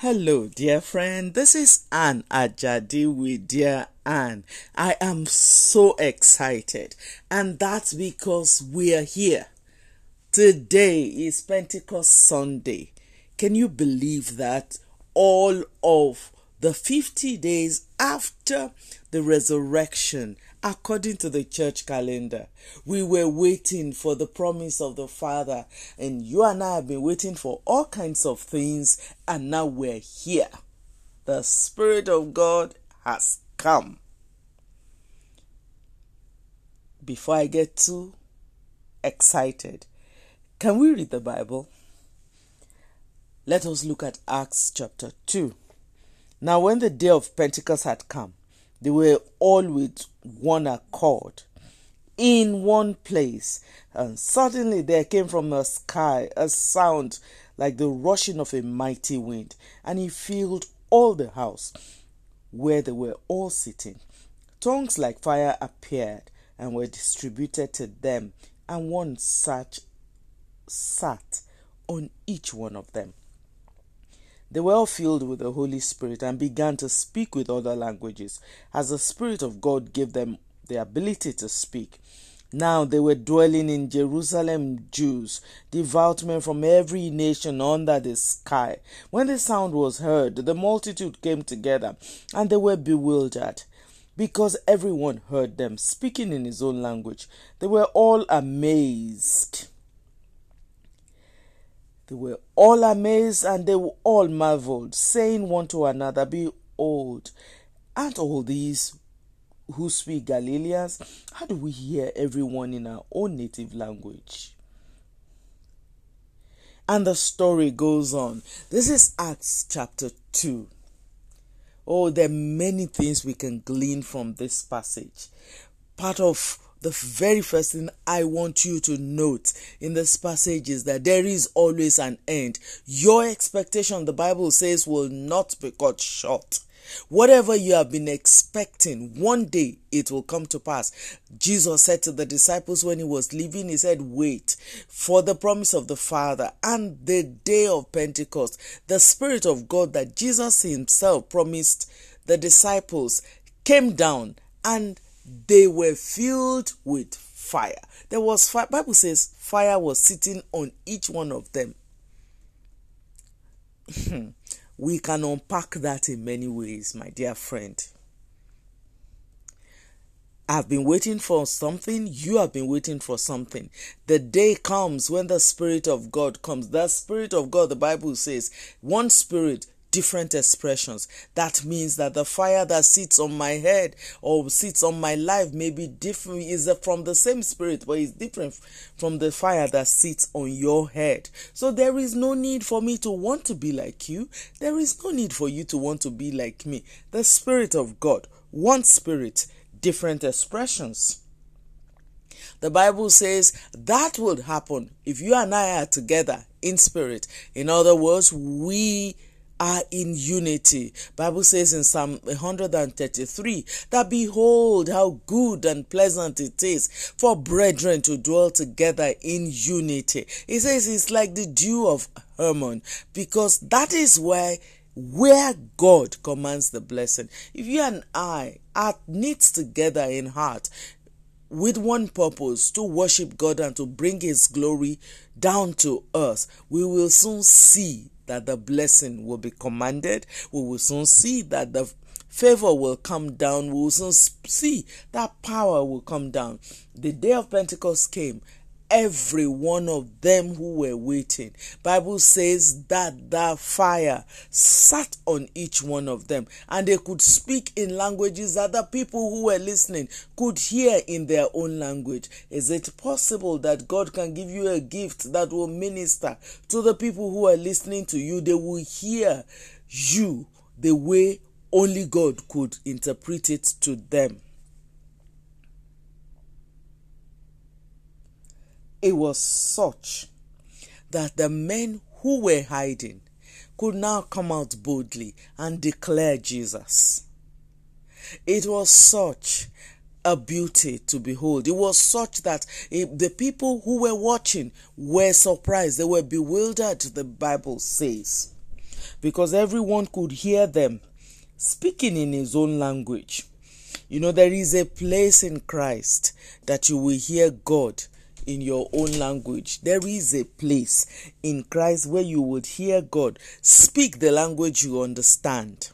Hello, dear friend. This is Anne Ajadi with Dear Anne. I am so excited, and that's because we are here. Today is Pentecost Sunday. Can you believe that? All of the 50 days after the resurrection, according to the church calendar. We were waiting for the promise of the Father, and you and I have been waiting for all kinds of things, and now we're here. The Spirit of God has come. Before I get too excited, can we read the Bible? Let us look at Acts chapter 2. Now, when the day of Pentecost had come, they were all with one accord in one place. And suddenly there came from the sky a sound like the rushing of a mighty wind, and it filled all the house where they were all sitting. Tongues like fire appeared and were distributed to them, and one such sat on each one of them. They were all filled with the Holy Spirit and began to speak with other languages, as the Spirit of God gave them the ability to speak. Now they were dwelling in Jerusalem Jews, devout men from every nation under the sky. When the sound was heard, the multitude came together, and they were bewildered, because everyone heard them speaking in his own language. They were all amazed they were all amazed and they were all marveled, saying one to another, Behold, aren't all these who speak Galileans? How do we hear everyone in our own native language? And the story goes on. This is Acts chapter 2. Oh, there are many things we can glean from this passage. Part of the very first thing I want you to note in this passage is that there is always an end. Your expectation, the Bible says, will not be cut short. Whatever you have been expecting, one day it will come to pass. Jesus said to the disciples when he was leaving, He said, Wait for the promise of the Father and the day of Pentecost, the Spirit of God that Jesus Himself promised the disciples came down and they were filled with fire. There was fire. Bible says fire was sitting on each one of them. Hmm. we can unpack that in many ways, my dear friend. I've been waiting for something, you have been waiting for something. The day comes when the Spirit of God comes. The Spirit of God, the Bible says, one Spirit different expressions. That means that the fire that sits on my head or sits on my life may be different, is from the same spirit, but it's different from the fire that sits on your head. So there is no need for me to want to be like you. There is no need for you to want to be like me. The Spirit of God, one spirit, different expressions. The Bible says that would happen if you and I are together in spirit. In other words, we are in unity. Bible says in Psalm 133 that behold how good and pleasant it is for brethren to dwell together in unity. It says it's like the dew of Hermon because that is where where God commands the blessing. If you and I are knit together in heart, with one purpose to worship God and to bring His glory down to us, we will soon see that the blessing will be commanded. We will soon see that the favor will come down. We will soon see that power will come down. The day of Pentecost came every one of them who were waiting. Bible says that the fire sat on each one of them and they could speak in languages that the people who were listening could hear in their own language. Is it possible that God can give you a gift that will minister to the people who are listening to you? They will hear you the way only God could interpret it to them. It was such that the men who were hiding could now come out boldly and declare Jesus. It was such a beauty to behold. It was such that the people who were watching were surprised. They were bewildered, the Bible says. because everyone could hear them speaking in his own language. You know, there is a place in Christ that you will hear God in your own language. There is a place in Christ where you would hear God speak the language you understand.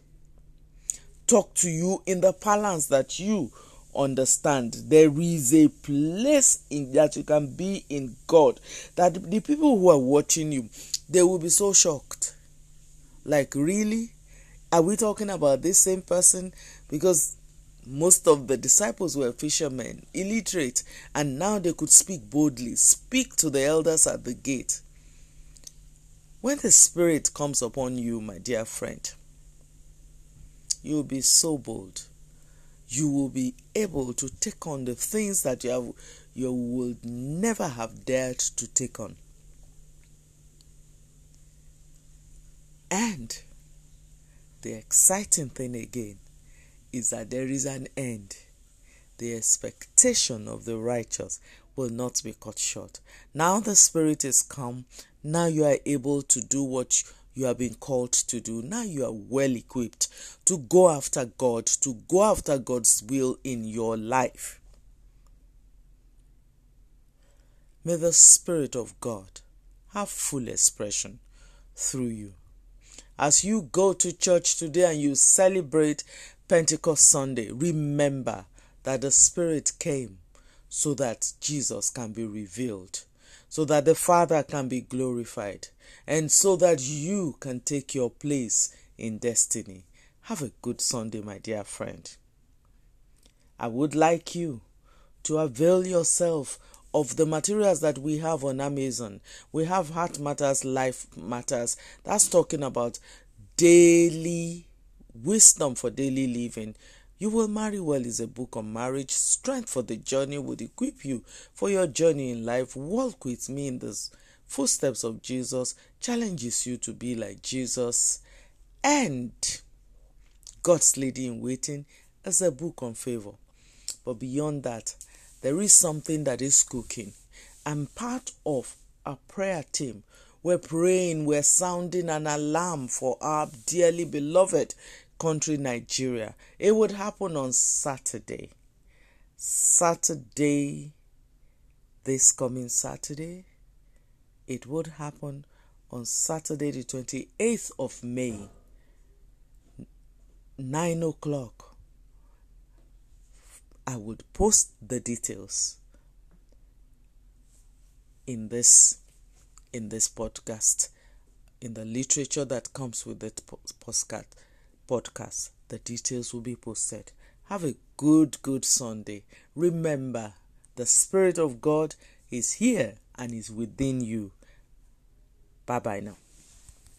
Talk to you in the parlance that you understand. There is a place in that you can be in God that the people who are watching you they will be so shocked. Like really? Are we talking about this same person? Because most of the disciples were fishermen, illiterate, and now they could speak boldly, speak to the elders at the gate. When the Spirit comes upon you, my dear friend, you will be so bold. You will be able to take on the things that you have you would never have dared to take on. And the exciting thing again is that there is an end. The expectation of the righteous will not be cut short. Now the Spirit is come. Now you are able to do what you have been called to do. Now you are well equipped to go after God, to go after God's will in your life. May the Spirit of God have full expression through you. As you go to church today and you celebrate Pentecost Sunday, remember that the Spirit came so that Jesus can be revealed, so that the Father can be glorified, and so that you can take your place in destiny. Have a good Sunday, my dear friend. I would like you to avail yourself of the materials that we have on Amazon. We have Heart Matters, Life Matters. That's talking about daily wisdom for daily living. You Will Marry Well is a book on marriage. Strength for the journey would equip you for your journey in life. Walk with me in the footsteps of Jesus, challenges you to be like Jesus. And God's Lady in Waiting is a book on favor. But beyond that, there is something that is cooking. I'm part of a prayer team. We're praying, we're sounding an alarm for our dearly beloved country, Nigeria. It would happen on Saturday. Saturday, this coming Saturday, it would happen on Saturday, the 28th of May, 9 o'clock I would post the details in this in this podcast in the literature that comes with the postcard podcast the details will be posted. Have a good good sunday. Remember the spirit of god is here and is within you. Bye bye now